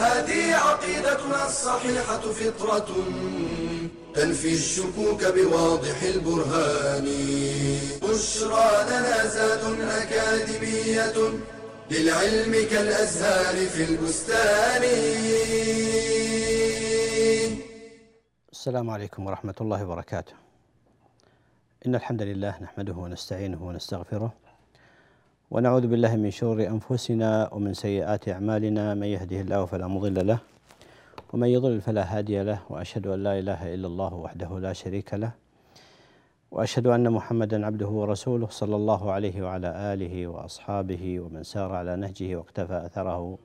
هذه عقيدتنا الصحيحة فطرة تنفي الشكوك بواضح البرهان بشرى لنا زاد أكاديمية للعلم كالأزهار في البستان السلام عليكم ورحمة الله وبركاته. إن الحمد لله نحمده ونستعينه ونستغفره ونعوذ بالله من شرور أنفسنا ومن سيئات أعمالنا. من يهده الله فلا مضل له ومن يضلل فلا هادي له وأشهد أن لا إله إلا الله وحده لا شريك له وأشهد أن محمدا عبده ورسوله صلى الله عليه وعلى آله وأصحابه ومن سار على نهجه واقتفى أثره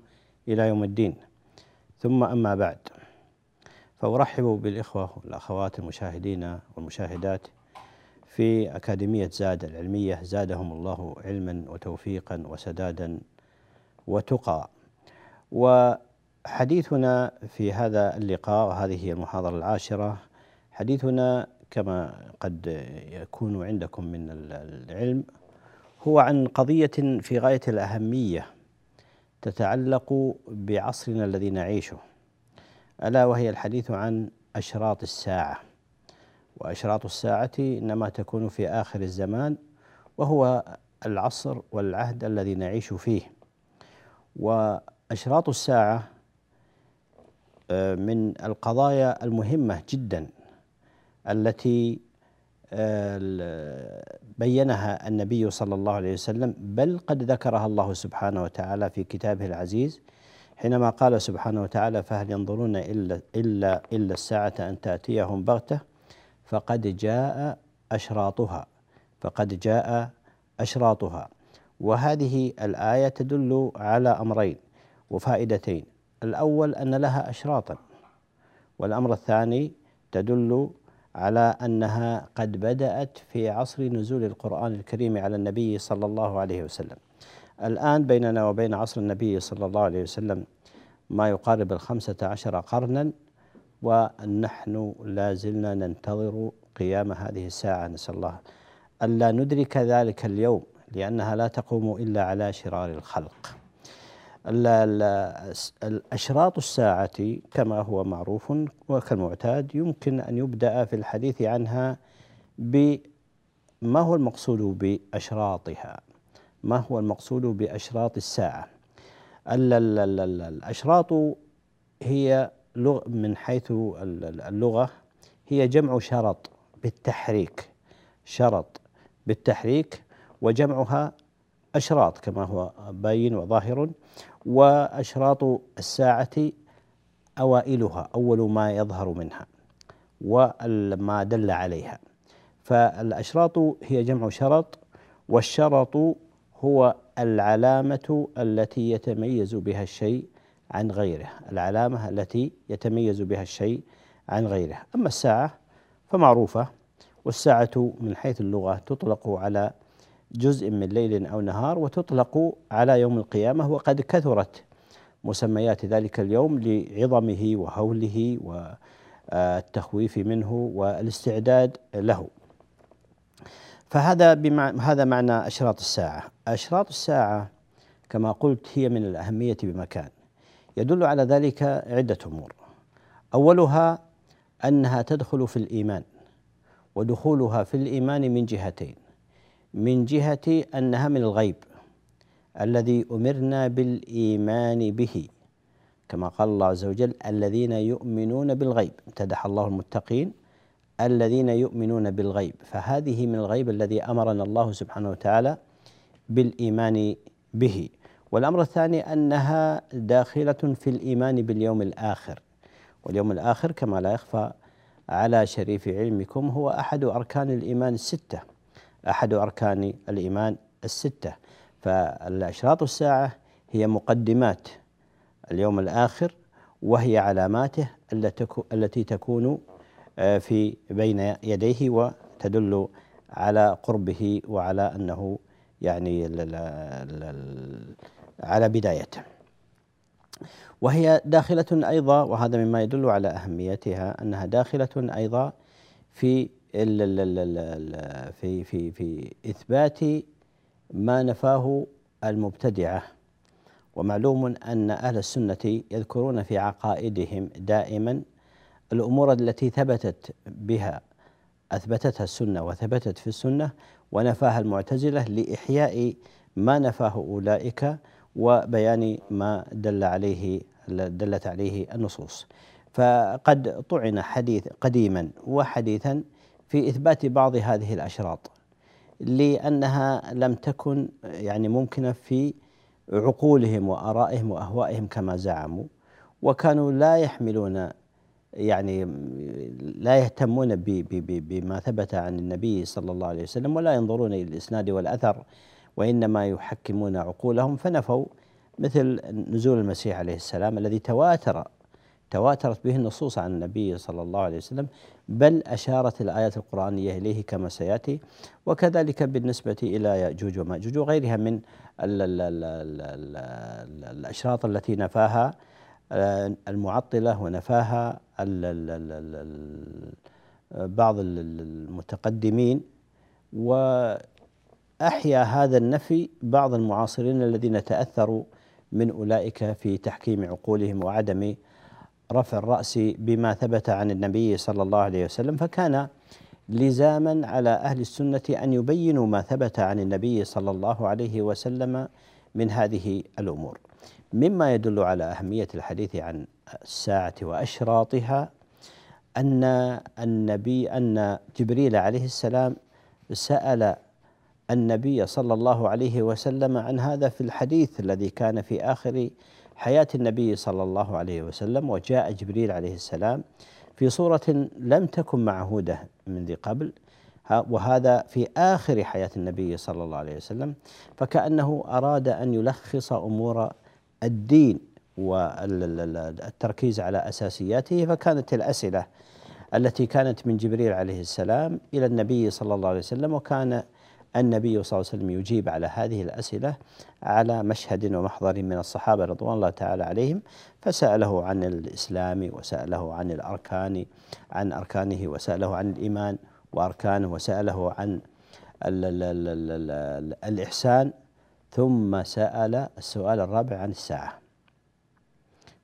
إلى يوم الدين. ثم أما بعد فأرحب بالإخوة والأخوات المشاهدين والمشاهدات في أكاديمية زاد العلمية زادهم الله علما وتوفيقا وسدادا وتقى. وحديثنا في هذا اللقاء وهذه هي المحاضرة العاشرة حديثنا كما قد يكون عندكم من العلم هو عن قضية في غاية الأهمية تتعلق بعصرنا الذي نعيشه ألا وهي الحديث عن أشراط الساعة. وأشراط الساعة إنما تكون في آخر الزمان وهو العصر والعهد الذي نعيش فيه. وأشراط الساعة من القضايا المهمة جدا التي بينها النبي صلى الله عليه وسلم بل قد ذكرها الله سبحانه وتعالى في كتابه العزيز حينما قال سبحانه وتعالى فهل ينظرون إلا, إلا, إلا الساعة أن تأتيهم بغتة؟ فقد جاء أشراطها فقد جاء أشراطها. وهذه الآية تدل على أمرين وفائدتين. الأول أن لها أشراطا والأمر الثاني تدل على أنها قد بدأت في عصر نزول القرآن الكريم على النبي صلى الله عليه وسلم. الآن بيننا وبين عصر النبي صلى الله عليه وسلم ما يقارب الخمسة عشر قرنا ونحن لا زلنا ننتظر قيام هذه الساعة. نسأل الله ألا ندرك ذلك اليوم لأنها لا تقوم إلا على شرار الخلق. الأشراط الساعة كما هو معروف وكالمعتاد يمكن أن يبدأ في الحديث عنها بما هو المقصود بأشراطها؟ ما هو المقصود بأشراط الساعة؟ الأشراط هي من حيث اللغة هي جمع شرط بالتحريك. شرط بالتحريك وجمعها أشراط كما هو باين وظاهر وأشراط الساعة أوائلها أول ما يظهر منها وما دل عليها. فالأشراط هي جمع شرط والشرط هو العلامة التي يتميز بها الشيء عن غيره العلامة التي يتميز بها الشيء عن غيره. أما الساعة فمعروفة والساعة من حيث اللغة تطلق على جزء من ليل أو نهار وتطلق على يوم القيامة وقد كثرت مسميات ذلك اليوم لعظمه وهوله والتخويف منه والاستعداد له. فهذا بمع... هذا معنى أشراط الساعة. أشراط الساعة كما قلت هي من الأهمية بمكان. يدل على ذلك عدة أمور. أولها أنها تدخل في الإيمان ودخولها في الإيمان من جهتين من جهة أنها من الغيب الذي أمرنا بالإيمان به كما قال الله عز وجل الذين يؤمنون بالغيب. امتدح الله المتقين الذين يؤمنون بالغيب. فهذه من الغيب الذي أمرنا الله سبحانه وتعالى بالإيمان به. والأمر الثاني أنها داخلة في الإيمان باليوم الآخر. واليوم الآخر كما لا يخفى على شريف علمكم هو أحد أركان الإيمان السته أحد أركان الإيمان الستة. فالأشراط الساعة هي مقدمات اليوم الآخر وهي علاماته التي تكون آه، في بين يديه وتدل على قربه وعلى أنه يعني على بدايته. وهي داخلة أيضا وهذا مما يدل على أهميتها أنها داخلة أيضا في في في في إثبات ما نفاه المبتدعة ومعلوم أن أهل السنة يذكرون في عقائدهم دائما الأمور التي ثبتت بها أثبتتها السنة وثبتت في السنة ونفاها المعتزلة لإحياء ما نفاه أولئك وبيان ما دل عليه دلت عليه النصوص. فقد طعن حديث قديما وحديثا في إثبات بعض هذه الأشراط لأنها لم تكن يعني ممكنة في عقولهم وآرائهم وأهوائهم كما زعموا وكانوا لا يحملون يعني لا يهتمون بما ثبت عن النبي صلى الله عليه وسلم ولا ينظرون إلى الإسناد والأثر وإنما يحكمون عقولهم فنفوا مثل نزول المسيح عليه السلام الذي تواتر تواترت به النصوص عن النبي صلى الله عليه وسلم بل أشارت الآيات القرآنية إليه كما سيأتي وكذلك بالنسبة إلى يأجوج ومأجوج وغيرها من الأشراط التي نفاها المعطلة ونفاها بعض المتقدمين وأحيا هذا النفي بعض المعاصرين الذين تأثروا من أولئك في تحكيم عقولهم وعدم رفع الرأس بما ثبت عن النبي صلى الله عليه وسلم. فكان لزاما على أهل السنة أن يبينوا ما ثبت عن النبي صلى الله عليه وسلم من هذه الأمور. مما يدل على أهمية الحديث عن الساعة وأشراطها أن النبي أن جبريل عليه السلام سأل النبي صلى الله عليه وسلم عن هذا في الحديث الذي كان في آخر حياة النبي صلى الله عليه وسلم وجاء جبريل عليه السلام في صورة لم تكن معهودة من ذي قبل وهذا في آخر حياة النبي صلى الله عليه وسلم. فكأنه أراد أن يلخص أمور الدين والتركيز على أساسياته. فكانت الأسئلة التي كانت من جبريل عليه السلام إلى النبي صلى الله عليه وسلم وكان النبي صلى الله عليه وسلم يجيب على هذه الأسئلة على مشهد ومحضر من الصحابة رضوان الله تعالى عليهم فسأله عن الإسلام وسأله عن الأركان عن أركانه وسأله عن الإيمان وأركانه وسأله عن ال ال ال ال ال الإحسان ثم سأل السؤال الرابع عن الساعة.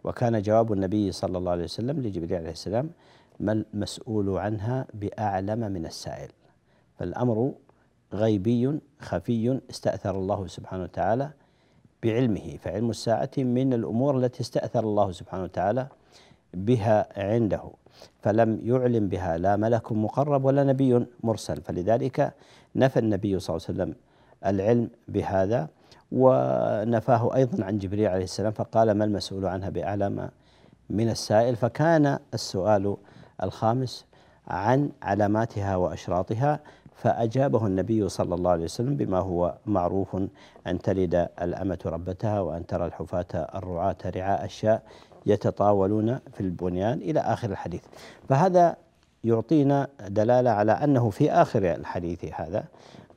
وكان جواب النبي صلى الله عليه وسلم لجبريل عليه السلام ما المسؤول عنها بأعلم من السائل؟ فالأمر غيبي خفي استأثر الله سبحانه وتعالى بعلمه فعلم الساعة من الأمور التي استأثر الله سبحانه وتعالى بها عنده. فلم يعلم بها لا ملك مقرب ولا نبي مرسل. فلذلك نفى النبي صلى الله عليه وسلم العلم بهذا ونفاه أيضا عن جبريل عليه السلام فقال ما المسؤول عنها بأعلم من السائل؟ فكان السؤال الخامس عن علاماتها وأشراطها فأجابه النبي صلى الله عليه وسلم بما هو معروف أن تلد الأمة ربتها وأن ترى الحفاة الرعاة رعاء الشاء يتطاولون في البنيان إلى آخر الحديث. فهذا يعطينا دلالة على أنه في آخر الحديث هذا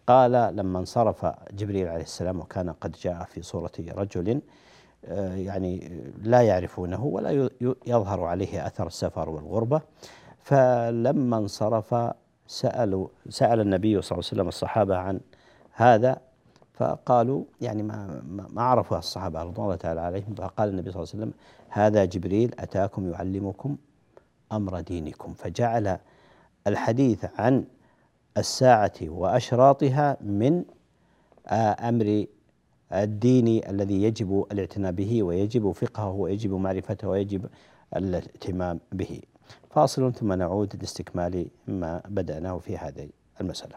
قال لما انصرف جبريل عليه السلام وكان قد جاء في صورة رجل آه، يعني لا يعرفونه ولا يظهر عليه أثر السفر والغربة فلما انصرف سألوا سأل النبي صلى الله عليه وسلم الصحابة عن هذا فقالوا يعني ما ما عرفوا الصحابة رضوان الله تعالى عليهم فقال النبي صلى الله عليه وسلم هذا جبريل أتاكم يعلمكم أمر دينكم. فجعل الحديث عن الساعة وأشراطها من آه، أمر الدين الذي يجب الاعتناء به ويجب فقهه ويجب معرفته ويجب الاهتمام به. فاصل ثم نعود لاستكمال ما بدأناه في هذه المسألة.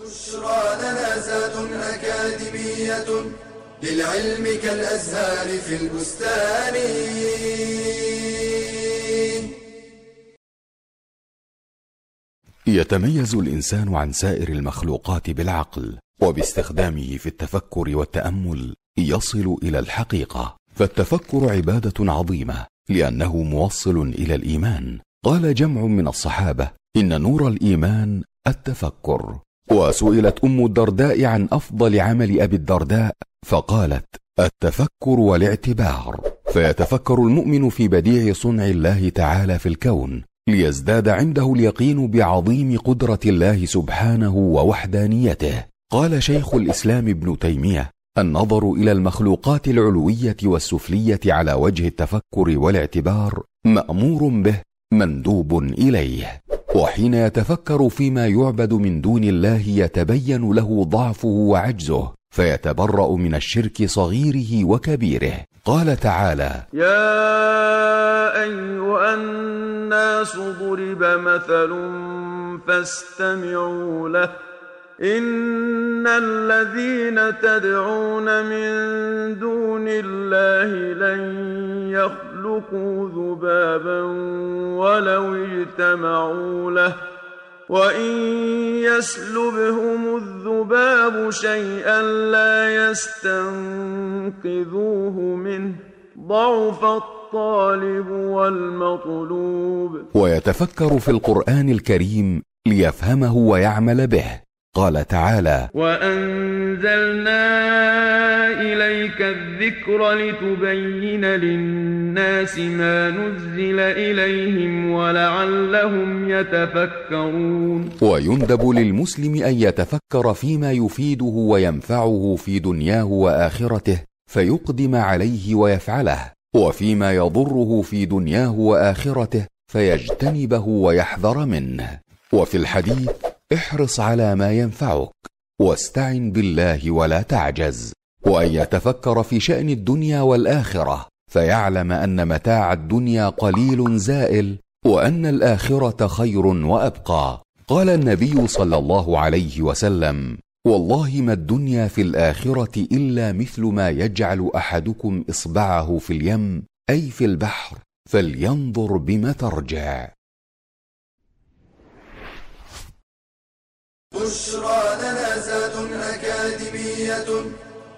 بشرى لنا زاد أكاديمية للعلم كالأزهار في البستان. يتميز الإنسان عن سائر المخلوقات بالعقل وباستخدامه في التفكر والتأمل يصل إلى الحقيقة. فالتفكر عبادة عظيمة لأنه موصل إلى الإيمان. قال جمع من الصحابة إن نور الإيمان التفكر. وسئلت أم الدرداء عن أفضل عمل أبي الدرداء فقالت التفكر والاعتبار. فيتفكر المؤمن في بديع صنع الله تعالى في الكون ليزداد عنده اليقين بعظيم قدرة الله سبحانه ووحدانيته. قال شيخ الإسلام ابن تيمية النظر إلى المخلوقات العلوية والسفلية على وجه التفكر والاعتبار مأمور به مندوب إليه. وحين يتفكر فيما يعبد من دون الله يتبين له ضعفه وعجزه فيتبرأ من الشرك صغيره وكبيره. قال تعالى يا أيها الناس ضرب مثل فاستمعوا له. ان الذين تدعون من دون الله لن يخلقوا ذبابا ولو اجتمعوا له وان يسلبهم الذباب شيئا لا يستنقذوه منه ضعف الطالب والمطلوب. ويتفكر في القرآن الكريم ليفهمه ويعمل به. قال تعالى وأنزلنا إليك الذكر لتبين للناس ما نزل إليهم ولعلهم يتفكرون. ويندب للمسلم أن يتفكر فيما يفيده وينفعه في دنياه وآخرته فيقدم عليه ويفعله وفيما يضره في دنياه وآخرته فيجتنبه ويحذر منه. وفي الحديث احرص على ما ينفعك واستعن بالله ولا تعجز وأن يتفكر في شأن الدنيا والآخرة فيعلم أن متاع الدنيا قليل زائل وأن الآخرة خير وأبقى. قال النبي صلى الله عليه وسلم والله ما الدنيا في الآخرة إلا مثل ما يجعل أحدكم إصبعه في اليم أي في البحر فلينظر بم ترجع. بشرى لنا زاد أكاديمية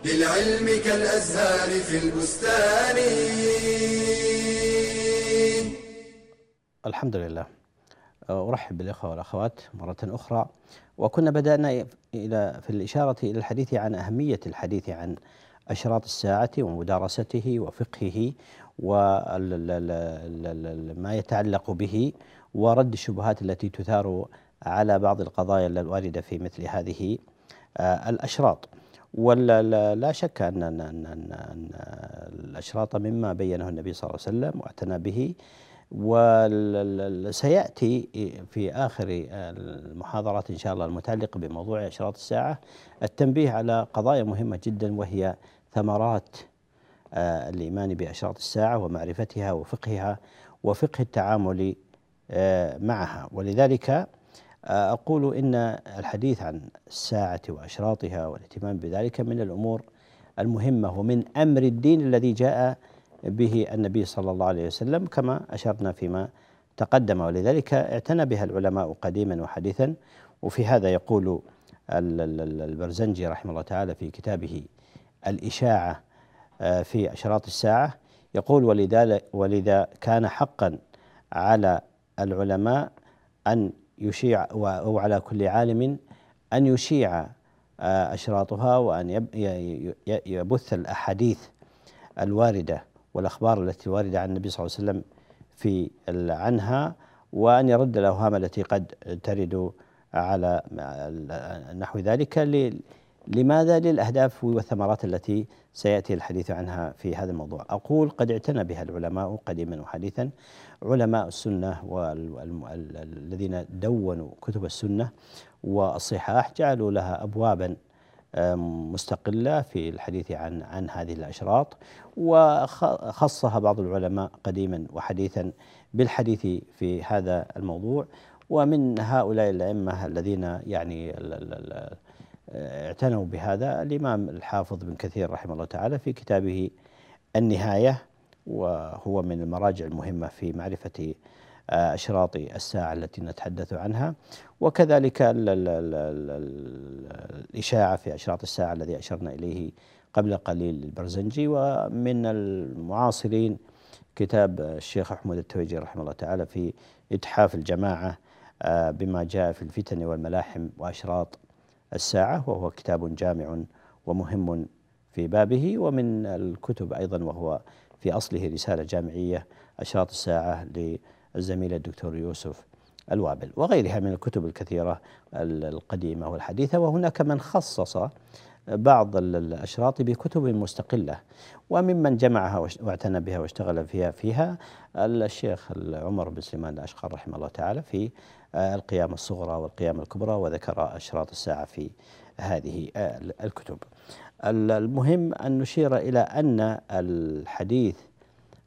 للعلم كالأزهار في البستان. الحمد لله. أرحب بالإخوة والأخوات مرة أخرى. وكنا بدأنا إلى في الإشارة إلى الحديث عن أهمية الحديث عن أشراط الساعة ومدارسته وفقهه وما يتعلق به ورد الشبهات التي تثار على بعض القضايا الواردة في مثل هذه آه، الأشراط. ولا شك أن, أن, أن, أن الأشراط مما بينه النبي صلى الله عليه وسلم واعتنى به. وسيأتي في آخر المحاضرات إن شاء الله المتعلقة بموضوع أشراط الساعة التنبيه على قضايا مهمة جدا وهي ثمرات آه، الإيمان بأشراط الساعة ومعرفتها وفقهها وفقه التعامل آه، معها. ولذلك أقول إن الحديث عن الساعة وأشراطها والاهتمام بذلك من الأمور المهمة ومن أمر الدين الذي جاء به النبي صلى الله عليه وسلم كما أشرنا فيما تقدم. ولذلك اعتنى بها العلماء قديما وحديثا. وفي هذا يقول البرزنجي رحمه الله تعالى في كتابه الإشاعة آه، في أشراط الساعة يقول ولذا ولذا كان حقا على العلماء أن يشيع أو على كل عالم أن يشيع آه، أشراطها وأن يبث الأحاديث الواردة والأخبار التي واردة عن النبي صلى الله عليه وسلم في عنها وأن يرد الأوهام التي قد ترد على نحو ذلك لماذا للأهداف والثمرات التي سيأتي الحديث عنها في هذا الموضوع؟ أقول قد اعتنى بها العلماء قديما وحديثا. علماء السنة والذين دونوا كتب السنة والصحاح جعلوا لها أبوابا مستقلة في الحديث عن عن هذه الأشراط. وخصها بعض العلماء قديما وحديثا بالحديث في هذا الموضوع. ومن هؤلاء الأئمة الذين يعني اعتنوا بهذا. الإمام الحافظ بن كثير رحمه الله تعالى في كتابه النهاية وهو من المراجع المهمة في معرفة آه، أشراط الساعة التي نتحدث عنها. وكذلك ال ال ال الإشاعة في أشراط الساعة الذي أشرنا إليه قبل قليل البرزنجي. ومن المعاصرين كتاب الشيخ أحمد التويجي رحمه الله تعالى في إتحاف الجماعة آه، بما جاء في الفتن والملاحم وأشراط الساعة وهو كتاب جامع ومهم في بابه. ومن الكتب أيضا وهو في أصله رسالة جامعية أشراط الساعة للزميل الدكتور يوسف الوابل وغيرها من الكتب الكثيرة القديمة والحديثة. وهناك من خصص بعض الأشراط بكتب مستقلة وممن جمعها واعتنى بها واشتغل فيها فيها الشيخ عمر بن سليمان الأشقر رحمه الله تعالى في القيامة الصغرى والقيامة الكبرى وذكر أشراط الساعة في هذه الكتب. المهم أن نشير إلى أن الحديث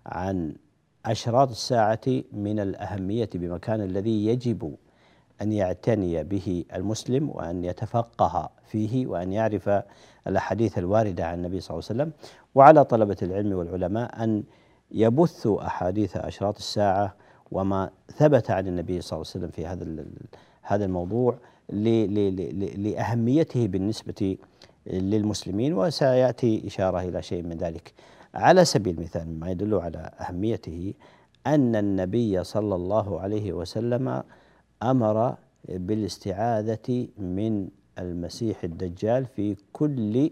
عن أشراط الساعة من الأهمية بمكان الذي يجب أن يعتني به المسلم وأن يتفقه فيه وأن يعرف الأحاديث الواردة عن النبي صلى الله عليه وسلم. وعلى طلبة العلم والعلماء أن يبثوا أحاديث أشراط الساعة وما ثبت عن النبي صلى الله عليه وسلم في هذا هذا الموضوع لأهميته بالنسبة للمسلمين وسيأتي إشارة إلى شيء من ذلك. على سبيل المثال ما يدل على أهميته أن النبي صلى الله عليه وسلم أمر بالاستعاذة من المسيح الدجال في كل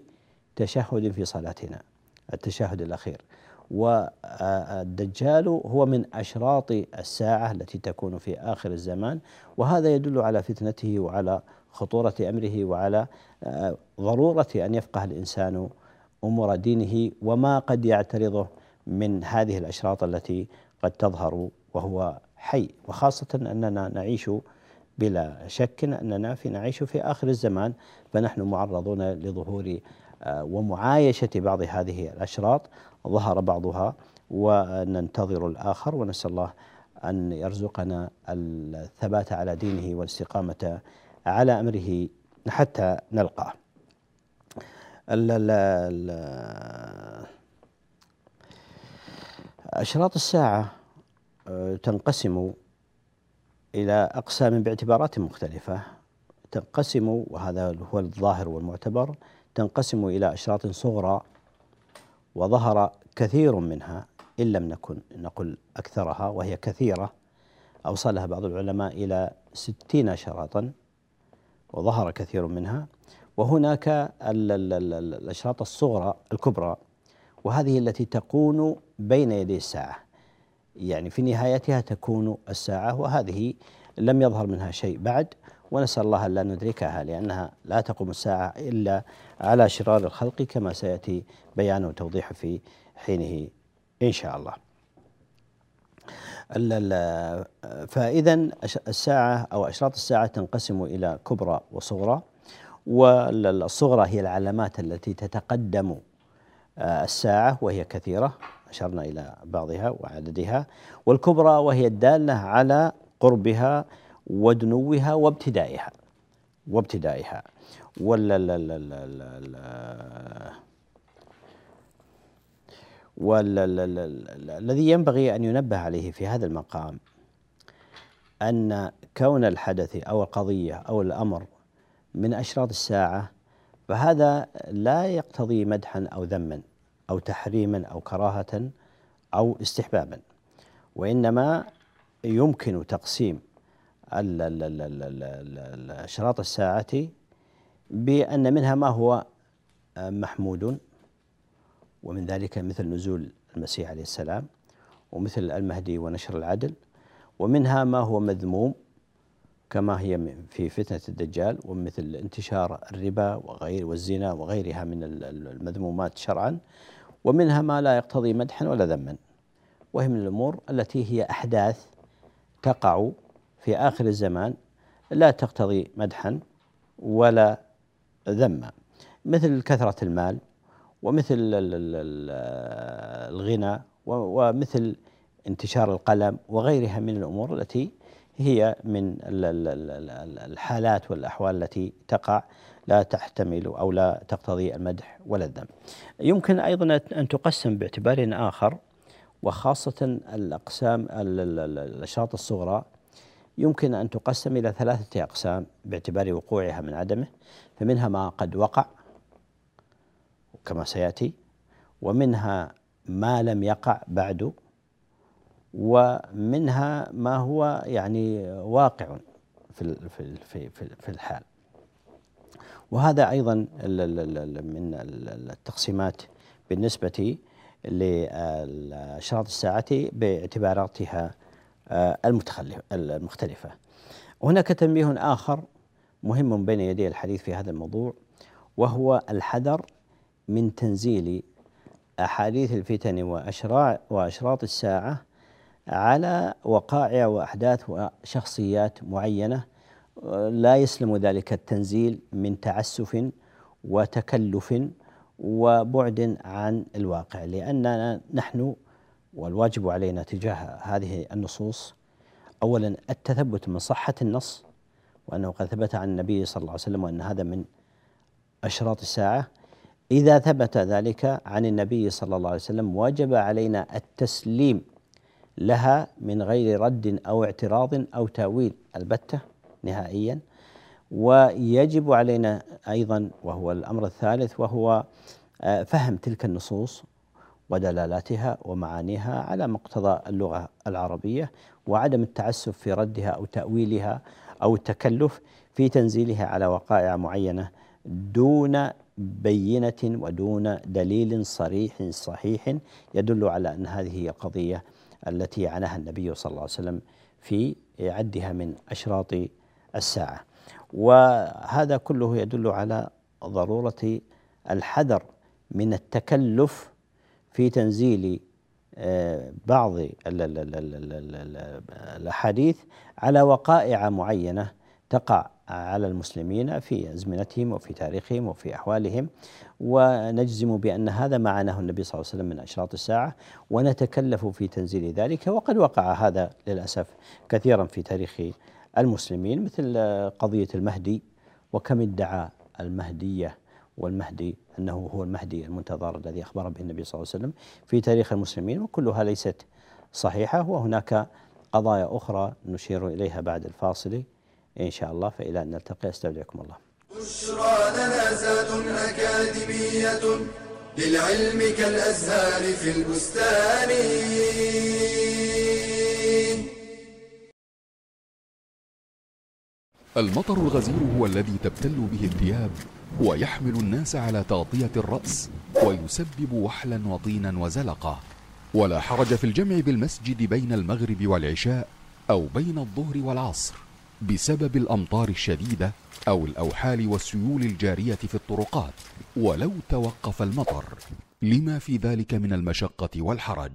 تشهد في صلاتنا. التشهد الأخير. والدجال هو من أشراط الساعة التي تكون في آخر الزمان وهذا يدل على فتنته وعلى خطورة أمره وعلى ضرورة أن يفقه الإنسان أمور دينه وما قد يعترضه من هذه الأشراط التي قد تظهر وهو حي. وخاصة أننا نعيش بلا شك أننا في نعيش في آخر الزمان فنحن معرضون لظهور آه، ومعايشة بعض هذه الأشراط. ظهر بعضها وننتظر الآخر ونسأل الله أن يرزقنا الثبات على دينه والاستقامة على أمره حتى نلقاه. أشراط الساعة تنقسم إلى أقسام باعتبارات مختلفة. تنقسم وهذا هو الظاهر والمعتبر تنقسم إلى أشراط صغرى وظهر كثير منها إن لم نكن نقل أكثرها وهي كثيرة. أوصلها بعض العلماء إلى ستين شراطا وظهر كثير منها. وهناك الأشراط الصغرى الكبرى وهذه التي تكون بين يدي الساعة. يعني في نهايتها تكون الساعة وهذه لم يظهر منها شيء بعد. ونسأل الله أن لا ندركها لأنها لا تقوم الساعة إلا على شرار الخلق كما سيأتي بيان وتوضيح في حينه إن شاء الله. فإذا الساعة أو أشراط الساعة تنقسم إلى كبرى وصغرى والصغرى هي العلامات التي تتقدم آه، الساعة وهي كثيرة أشرنا إلى بعضها وعددها والكبرى وهي الدالة على قربها ودنوها وابتدائها. وابتدائها. ولا والذي ينبغي أن ينبه عليه في هذا المقام أن كون الحدث أو القضية أو الأمر من أشراط الساعة فهذا لا يقتضي مدحا أو ذما أو تحريما أو كراهة أو استحبابا. وإنما يمكن تقسيم أشراط الساعة بأن منها ما هو محمود ومن ذلك مثل نزول المسيح عليه السلام ومثل المهدي ونشر العدل ومنها ما هو مذموم كما هي في فتنة الدجال ومثل انتشار الربا وغير والزنا وغيرها من المذمومات شرعا ومنها ما لا يقتضي مدحا ولا ذما. وهي من الأمور التي هي أحداث تقع في آخر الزمان لا تقتضي مدحا ولا ذما مثل كثرة المال ومثل الغنى ومثل انتشار القلم وغيرها من الأمور التي هي من الحالات والأحوال التي تقع لا تحتمل أو لا تقتضي المدح ولا الذم. يمكن أيضا ان تقسم باعتبار آخر وخاصة الأقسام الأشراط الصغرى يمكن أن تقسم إلى ثلاثة أقسام باعتبار وقوعها من عدمه فمنها ما قد وقع كما سيأتي ومنها ما لم يقع بعد ومنها ما هو يعني واقع في في في في الحال. وهذا أيضا من التقسيمات بالنسبة لاشراط الساعة باعتباراتها آه، المختلفة. هناك تنبيه آخر مهم بين يدي الحديث في هذا الموضوع وهو الحذر من تنزيل أحاديث الفتن واشراع وأشراط الساعة على وقائع وأحداث وشخصيات معينة لا يسلم ذلك التنزيل من تعسف وتكلف وبعد عن الواقع لأننا نحن والواجب علينا تجاه هذه النصوص اولا التثبت من صحة النص وأنه قد ثبت عن النبي صلى الله عليه وسلم وأن هذا من أشراط الساعة. إذا ثبت ذلك عن النبي صلى الله عليه وسلم وجب علينا التسليم لها من غير رد أو اعتراض أو تأويل البتة نهائيا. ويجب علينا أيضا وهو الأمر الثالث وهو آه، فهم تلك النصوص. ودلالاتها ومعانيها على مقتضى اللغة العربية وعدم التعسف في ردها أو تأويلها أو التكلف في تنزيلها على وقائع معينة دون بينة ودون دليل صريح صحيح يدل على أن هذه هي القضية التي عناها النبي صلى الله عليه وسلم في عدها من أشراط الساعة. وهذا كله يدل على ضرورة الحذر من التكلف في تنزيل آه، بعض الأحاديث على وقائع معينة تقع على المسلمين في أزمنتهم وفي تاريخهم وفي أحوالهم ونجزم بأن هذا ما عناه النبي صلى الله عليه وسلم من أشراط الساعة ونتكلف في تنزيل ذلك وقد وقع هذا للأسف كثيرا في تاريخ المسلمين مثل قضية المهدي وكم ادعى المهدية والمهدي أنه هو المهدي المنتظر الذي أخبر به النبي صلى الله عليه وسلم في تاريخ المسلمين وكلها ليست صحيحة وهناك قضايا أخرى نشير إليها بعد الفاصل إن شاء الله فإلى أن نلتقي أستودعكم الله. بشرى لنا زاد أكاديمية للعلم كالأزهار في البستان. المطر الغزير هو الذي تبتل به الثياب ويحمل الناس على تغطية الرأس ويسبب وحلا وطينا وزلقة ولا حرج في الجمع بالمسجد بين المغرب والعشاء أو بين الظهر والعصر بسبب الأمطار الشديدة أو الأوحال والسيول الجارية في الطرقات ولو توقف المطر. لما في ذلك من المشقة والحرج.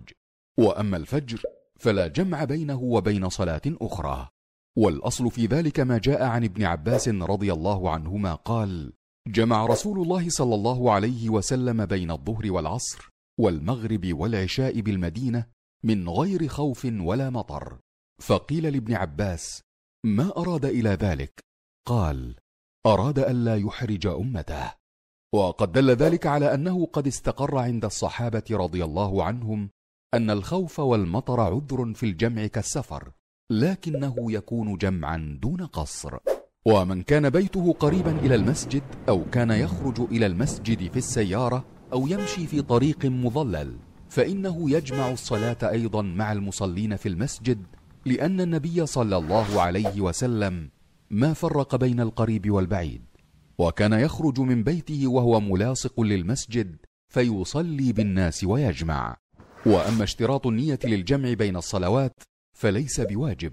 وأما الفجر فلا جمع بينه وبين صلاة أخرى. والأصل في ذلك ما جاء عن ابن عباس رضي الله عنهما قال جمع رسول الله صلى الله عليه وسلم بين الظهر والعصر والمغرب والعشاء بالمدينة من غير خوف ولا مطر. فقيل لابن عباس ما أراد إلى ذلك؟ قال أراد الا يحرج أمته. وقد دل ذلك على أنه قد استقر عند الصحابة رضي الله عنهم أن الخوف والمطر عذر في الجمع كالسفر. لكنه يكون جمعا دون قصر. ومن كان بيته قريبا إلى المسجد أو كان يخرج إلى المسجد في السيارة أو يمشي في طريق مظلل فإنه يجمع الصلاة أيضا مع المصلين في المسجد لأن النبي صلى الله عليه وسلم ما فرق بين القريب والبعيد. وكان يخرج من بيته وهو ملاصق للمسجد فيصلي بالناس ويجمع. وأما اشتراط النية للجمع بين الصلوات فليس بواجب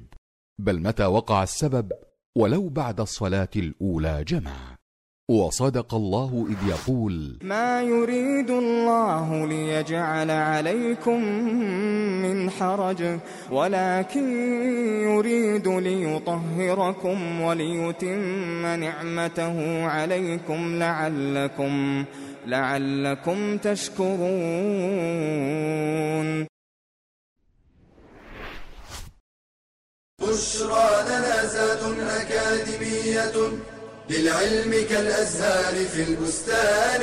بل متى وقع السبب ولو بعد الصلاة الأولى جمع. وصدق الله إذ يقول ما يريد الله ليجعل عليكم من حرج ولكن يريد ليطهركم وليتم نعمته عليكم لعلكم لعلكم تشكرون. بشرى لنا زاد أكاديمية للعلم كالأزهار في البستان.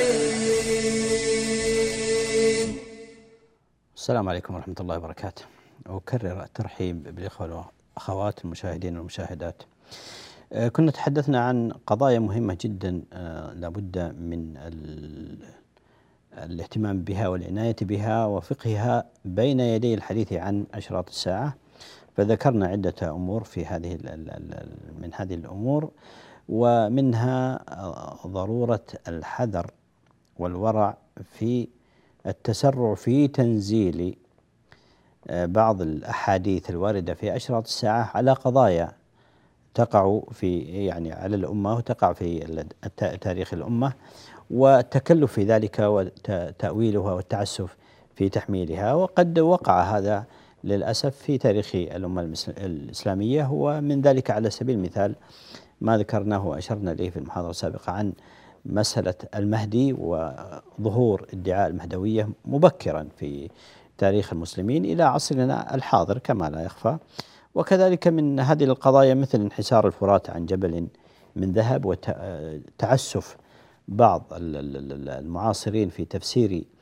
السلام عليكم ورحمة الله وبركاته. أكرر الترحيب بالإخوة والأخوات المشاهدين والمشاهدات. آه، كنا تحدثنا عن قضايا مهمة جدا آه، لابد من الاهتمام بها والعناية بها وفقهها بين يدي الحديث عن أشراط الساعة. فذكرنا عدة أمور في هذه من هذه الأمور ومنها ضرورة الحذر والورع في التسرع في تنزيل آه، بعض الأحاديث الواردة في أشراط الساعة على قضايا تقع في يعني على الأمة وتقع في تاريخ الأمة والتكلف في ذلك وتأويلها والتعسف في تحميلها وقد وقع هذا للأسف في تاريخ الأمة الإسلامية ومن ذلك على سبيل المثال ما ذكرناه وأشرنا إليه في المحاضرة السابقة عن مسألة المهدي وظهور ادعاء المهدوية مبكرا في تاريخ المسلمين إلى عصرنا الحاضر كما لا يخفى. وكذلك من هذه القضايا مثل انحسار الفرات عن جبل من ذهب وتعسف بعض المعاصرين في تفسير آه،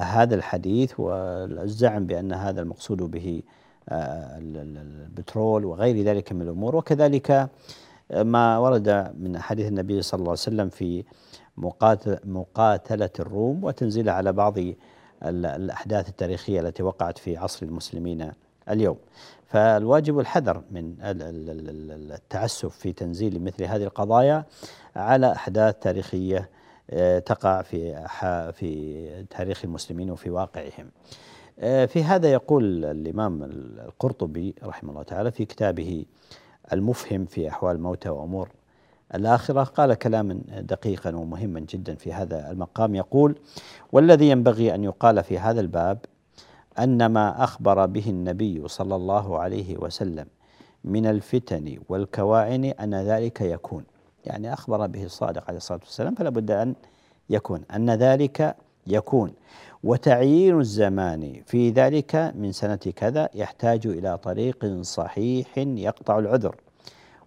هذا الحديث والزعم بأن هذا المقصود به آه، البترول وغير ذلك من الأمور. وكذلك آه، ما ورد من حديث النبي صلى الله عليه وسلم في مقاتلة الروم وتنزيلها على بعض الأحداث التاريخية التي وقعت في عصر المسلمين اليوم. فالواجب الحذر من التعسف في تنزيل مثل هذه القضايا على أحداث تاريخية آه، تقع في في تاريخ المسلمين وفي واقعهم. آه، في هذا يقول الإمام القرطبي رحمه الله تعالى في كتابه المفهم في أحوال الموتى وأمور الآخرة قال كلاما دقيقا ومهما جدا في هذا المقام يقول والذي ينبغي أن يقال في هذا الباب أن ما أخبر به النبي صلى الله عليه وسلم من الفتن والكواعن أن ذلك يكون يعني أخبر به الصادق عليه الصلاة والسلام فلا بد أن يكون أن ذلك يكون. وتعيين الزمان في ذلك من سنة كذا يحتاج إلى طريق صحيح يقطع العذر.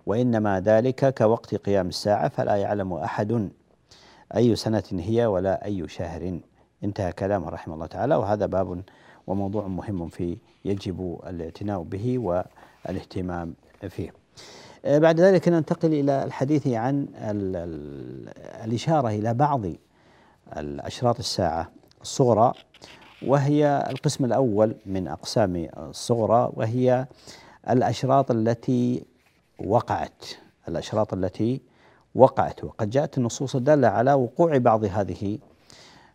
وإنما ذلك كوقت قيام الساعة فلا يعلم أحد أي سنة هي ولا أي شهر. انتهى كلامه رحمه الله تعالى وهذا باب وموضوع مهم في يجب الاعتناء به والاهتمام فيه. بعد ذلك ننتقل إلى الحديث عن الإشارة إلى بعض الأشراط الساعة الصغرى وهي القسم الأول من أقسام الصغرى وهي الأشراط التي وقعت الأشراط التي وقعت. وقد جاءت النصوص الدالة على وقوع بعض هذه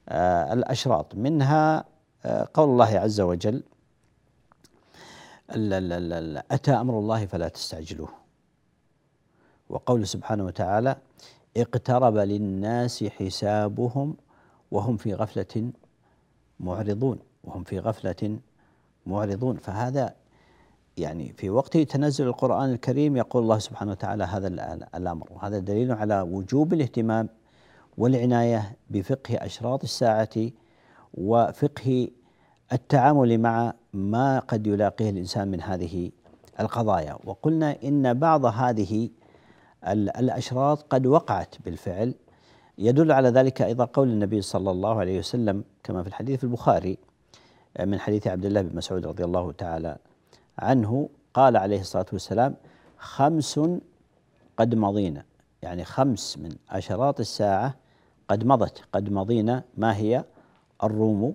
آه، الأشراط. منها آه، قول الله عز وجل أتى أمر الله فلا تستعجلوه. وقول سبحانه وتعالى اقترب للناس حسابهم وهم في غفلة معرضون وهم في غفلة معرضون. فهذا يعني في وقت تنزل القرآن الكريم يقول الله سبحانه وتعالى هذا الأمر. وهذا دليل على وجوب الاهتمام والعناية بفقه أشراط الساعة وفقه التعامل مع ما قد يلاقيه الإنسان من هذه القضايا. وقلنا إن بعض هذه الأشراط قد وقعت بالفعل. يدل على ذلك أيضا قول النبي صلى الله عليه وسلم كما في الحديث في البخاري من حديث عبد الله بن مسعود رضي الله تعالى عنه قال عليه الصلاة والسلام خمس قد مضينا. يعني خمس من أشراط الساعة قد مضت قد مضينا. ما هي؟ الروم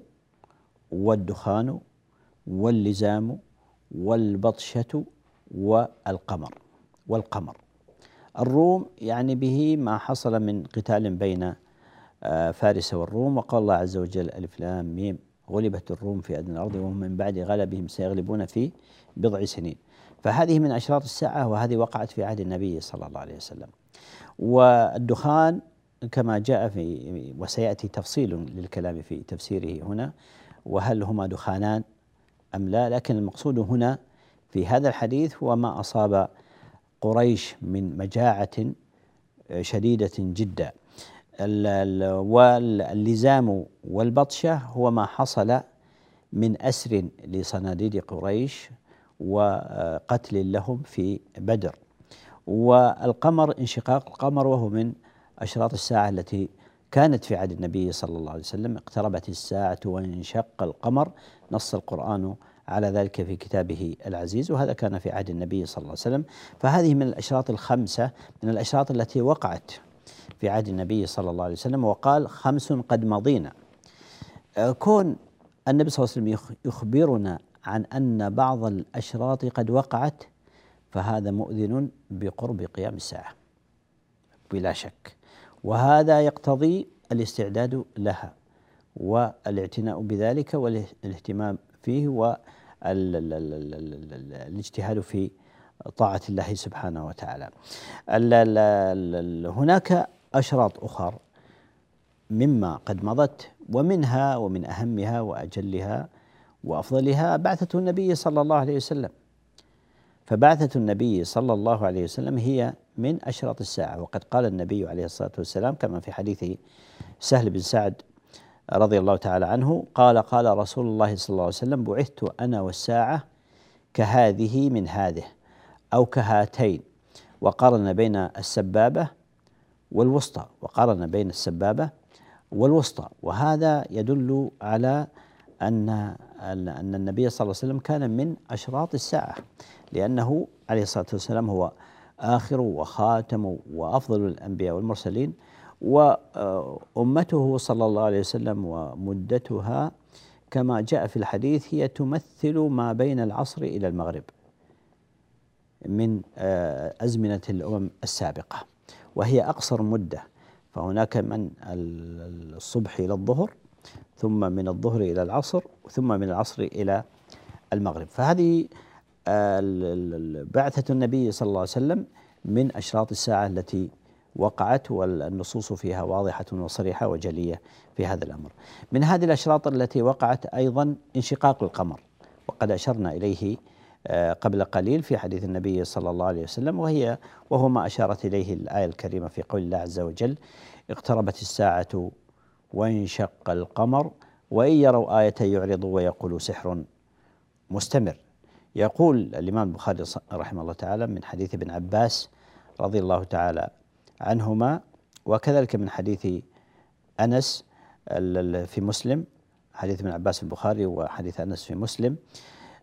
والدخان واللزام والبطشة والقمر والقمر. الروم يعني به ما حصل من قتال بين آه، فارس والروم. وقال الله عز وجل ألف لام ميم غلبت الروم في أدنى الأرض وهم من بعد غلبهم سيغلبون في بضع سنين. فهذه من أشراط الساعة وهذه وقعت في عهد النبي صلى الله عليه وسلم. والدخان كما جاء في وسيأتي تفصيل للكلام في تفسيره هنا وهل هما دخانان أم لا. لكن المقصود هنا في هذا الحديث هو ما أصاب قريش من مجاعة شديدة جدا. واللزام والبطشة هو ما حصل من أسر لصناديد قريش وقتل لهم في بدر. والقمر انشقاق القمر وهو من أشراط الساعة التي كانت في عهد النبي صلى الله عليه وسلم. اقتربت الساعة وانشق القمر. نص القرآن على ذلك في كتابه العزيز وهذا كان في عهد النبي صلى الله عليه وسلم. فهذه من الأشراط الخمسة من الأشراط التي وقعت في عهد النبي صلى الله عليه وسلم وقال خمس قد مضينا. آه، كون النبي صلى الله عليه وسلم يخبرنا عن أن بعض الأشراط قد وقعت فهذا مؤذن بقرب قيام الساعة بلا شك. وهذا يقتضي الاستعداد لها والاعتناء بذلك والاهتمام فيه والاجتهاد في طاعة الله سبحانه وتعالى هناك أشراط أخر مما قد مضت ومنها ومن أهمها وأجلها وأفضلها بعثة النبي صلى الله عليه وسلم فبعثة النبي صلى الله عليه وسلم هي من أشراط الساعة وقد قال النبي عليه الصلاة والسلام كما في حديث سهل بن سعد رضي الله تعالى عنه قال قال رسول الله صلى الله عليه وسلم بعثت أنا والساعة كهذه من هذه أو كهاتين وقارن بين السبابة والوسطى وقارن بين السبابة والوسطى. وهذا يدل على أن أن النبي صلى الله عليه وسلم كان من أشراط الساعة لأنه عليه الصلاة والسلام هو آخر وخاتم وأفضل الأنبياء والمرسلين وأمته صلى الله عليه وسلم ومدتها كما جاء في الحديث هي تمثل ما بين العصر إلى المغرب من آه، أزمنة الأمم السابقة وهي أقصر مدة. فهناك من الصبح إلى الظهر ثم من الظهر إلى العصر ثم من العصر إلى المغرب. فهذه آه، بعثة النبي صلى الله عليه وسلم من أشراط الساعة التي وقعت والنصوص فيها واضحة وصريحة وجلية في هذا الأمر. من هذه الأشراط التي وقعت أيضا انشقاق القمر وقد أشرنا إليه آه، قبل قليل في حديث النبي صلى الله عليه وسلم وهي وهو ما أشارت إليه الآية الكريمة في قول الله عز وجل اقتربت الساعة وانشق القمر وإن يروا آية يعرضوا ويقولوا سحر مستمر. يقول الإمام البخاري رحمه الله تعالى من حديث ابن عباس رضي الله تعالى عنهما وكذلك من حديث أنس في مسلم حديث ابن عباس في البخاري وحديث أنس في مسلم.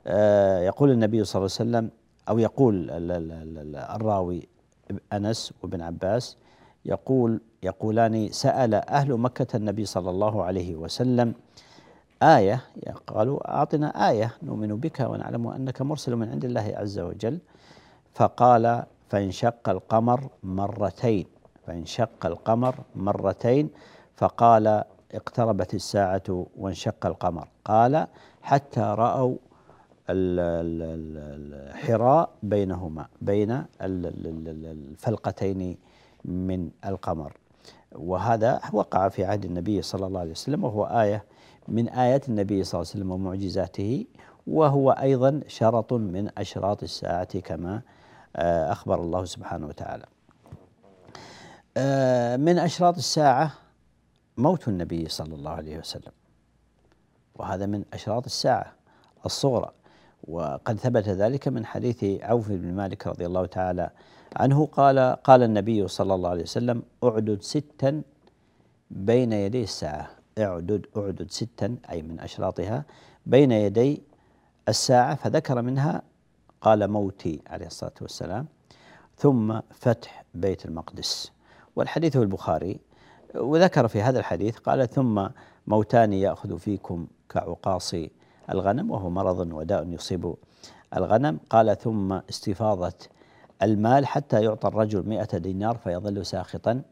آه، يقول النبي صلى الله عليه وسلم أو يقول الراوي أنس وابن عباس يقول يقولان سأل أهل مكة النبي صلى الله عليه وسلم آية قالوا أعطنا آية نؤمن بك ونعلم أنك مرسل من عند الله عز وجل. فقال فانشق القمر مرتين فانشق القمر مرتين فقال اقتربت الساعة وانشق القمر. قال حتى رأوا الحراء بينهما بين الفلقتين من القمر. وهذا وقع في عهد النبي صلى الله عليه وسلم وهو آية من آيات النبي صلى الله عليه وسلم ومعجزاته وهو أيضا شرط من أشراط الساعة كما أخبر الله سبحانه وتعالى. آه، من أشراط الساعة موت النبي صلى الله عليه وسلم. وهذا من أشراط الساعة الصغرى. وقد ثبت ذلك من حديث عوف بن مالك رضي الله تعالى عنه. قال قال النبي صلى الله عليه وسلم اعدد ستا بين يدي الساعة. اعدد اعدد ستا أي من أشراطها بين يدي الساعة فذكر منها قال موتي عليه الصلاة والسلام ثم فتح بيت المقدس. والحديث في البخاري. وذكر في هذا الحديث قال ثم موتان يأخذ فيكم كعقاص الغنم وهو مرض وداء يصيب الغنم. قال ثم استفاضة المال حتى يعطى الرجل مئة دينار فيظل ساخطا.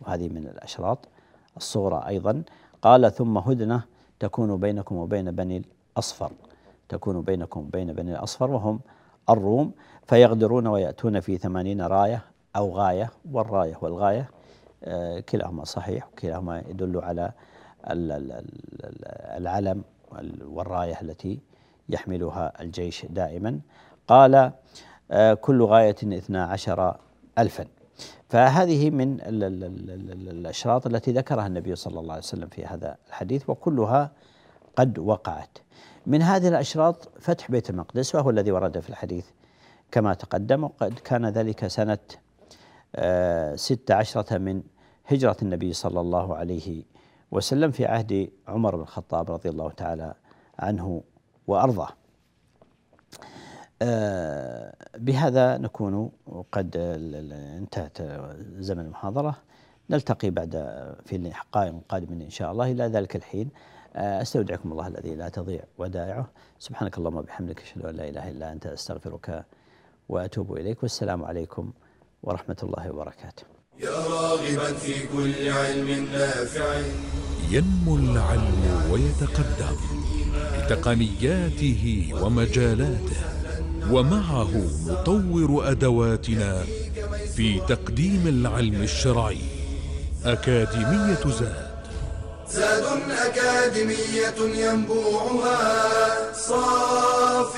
وهذه من الأشراط. الصغرى أيضا. قال ثم هدنة تكون بينكم وبين بني الأصفر. تكون بينكم وبين بني الأصفر وهم الروم فيغدرون ويأتون في ثمانين راية أو غاية والراية والغاية آه، كلاهما صحيح وكلاهما يدل على العلم والراية التي يحملها الجيش دائما. قال آه، كل غاية اثنا عشر ألفا. فهذه من الأشراط التي ذكرها النبي صلى الله عليه وسلم في هذا الحديث وكلها قد وقعت. من هذه الأشراط فتح بيت المقدس وهو الذي ورد في الحديث كما تقدم وقد كان ذلك سنة آه، ست عشرة من هجرة النبي صلى الله عليه وسلم في عهد عمر بن الخطاب رضي الله تعالى عنه وأرضاه. آه، بهذا نكون قد انتهت زمن المحاضرة. نلتقي بعد في اللقاء القادم إن شاء الله. إلى ذلك الحين. أستودعكم الله الذي لا تضيع ودائعه. سبحانك اللهم وبحمدك أشهد أن لا إله إلا أنت أستغفرك وأتوب إليك. والسلام عليكم ورحمة الله وبركاته. يا راغبا في كل علم نافع. ينمو العلم ويتقدم بتقنياته ومجالاته ومعه نطور أدواتنا في تقديم العلم الشرعي. أكاديمية زاد. زاد أكاديمية ينبوعها. صاف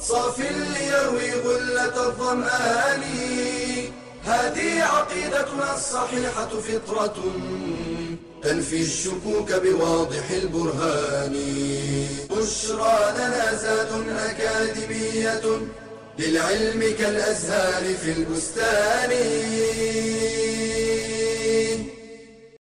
صاف ليروي غلة الظمآن. هذه عقيدتنا الصحيحة فطرة تنفي الشكوك بواضح البرهان. بشرى لنا زاد أكاديمية للعلم كالأزهار في البستان.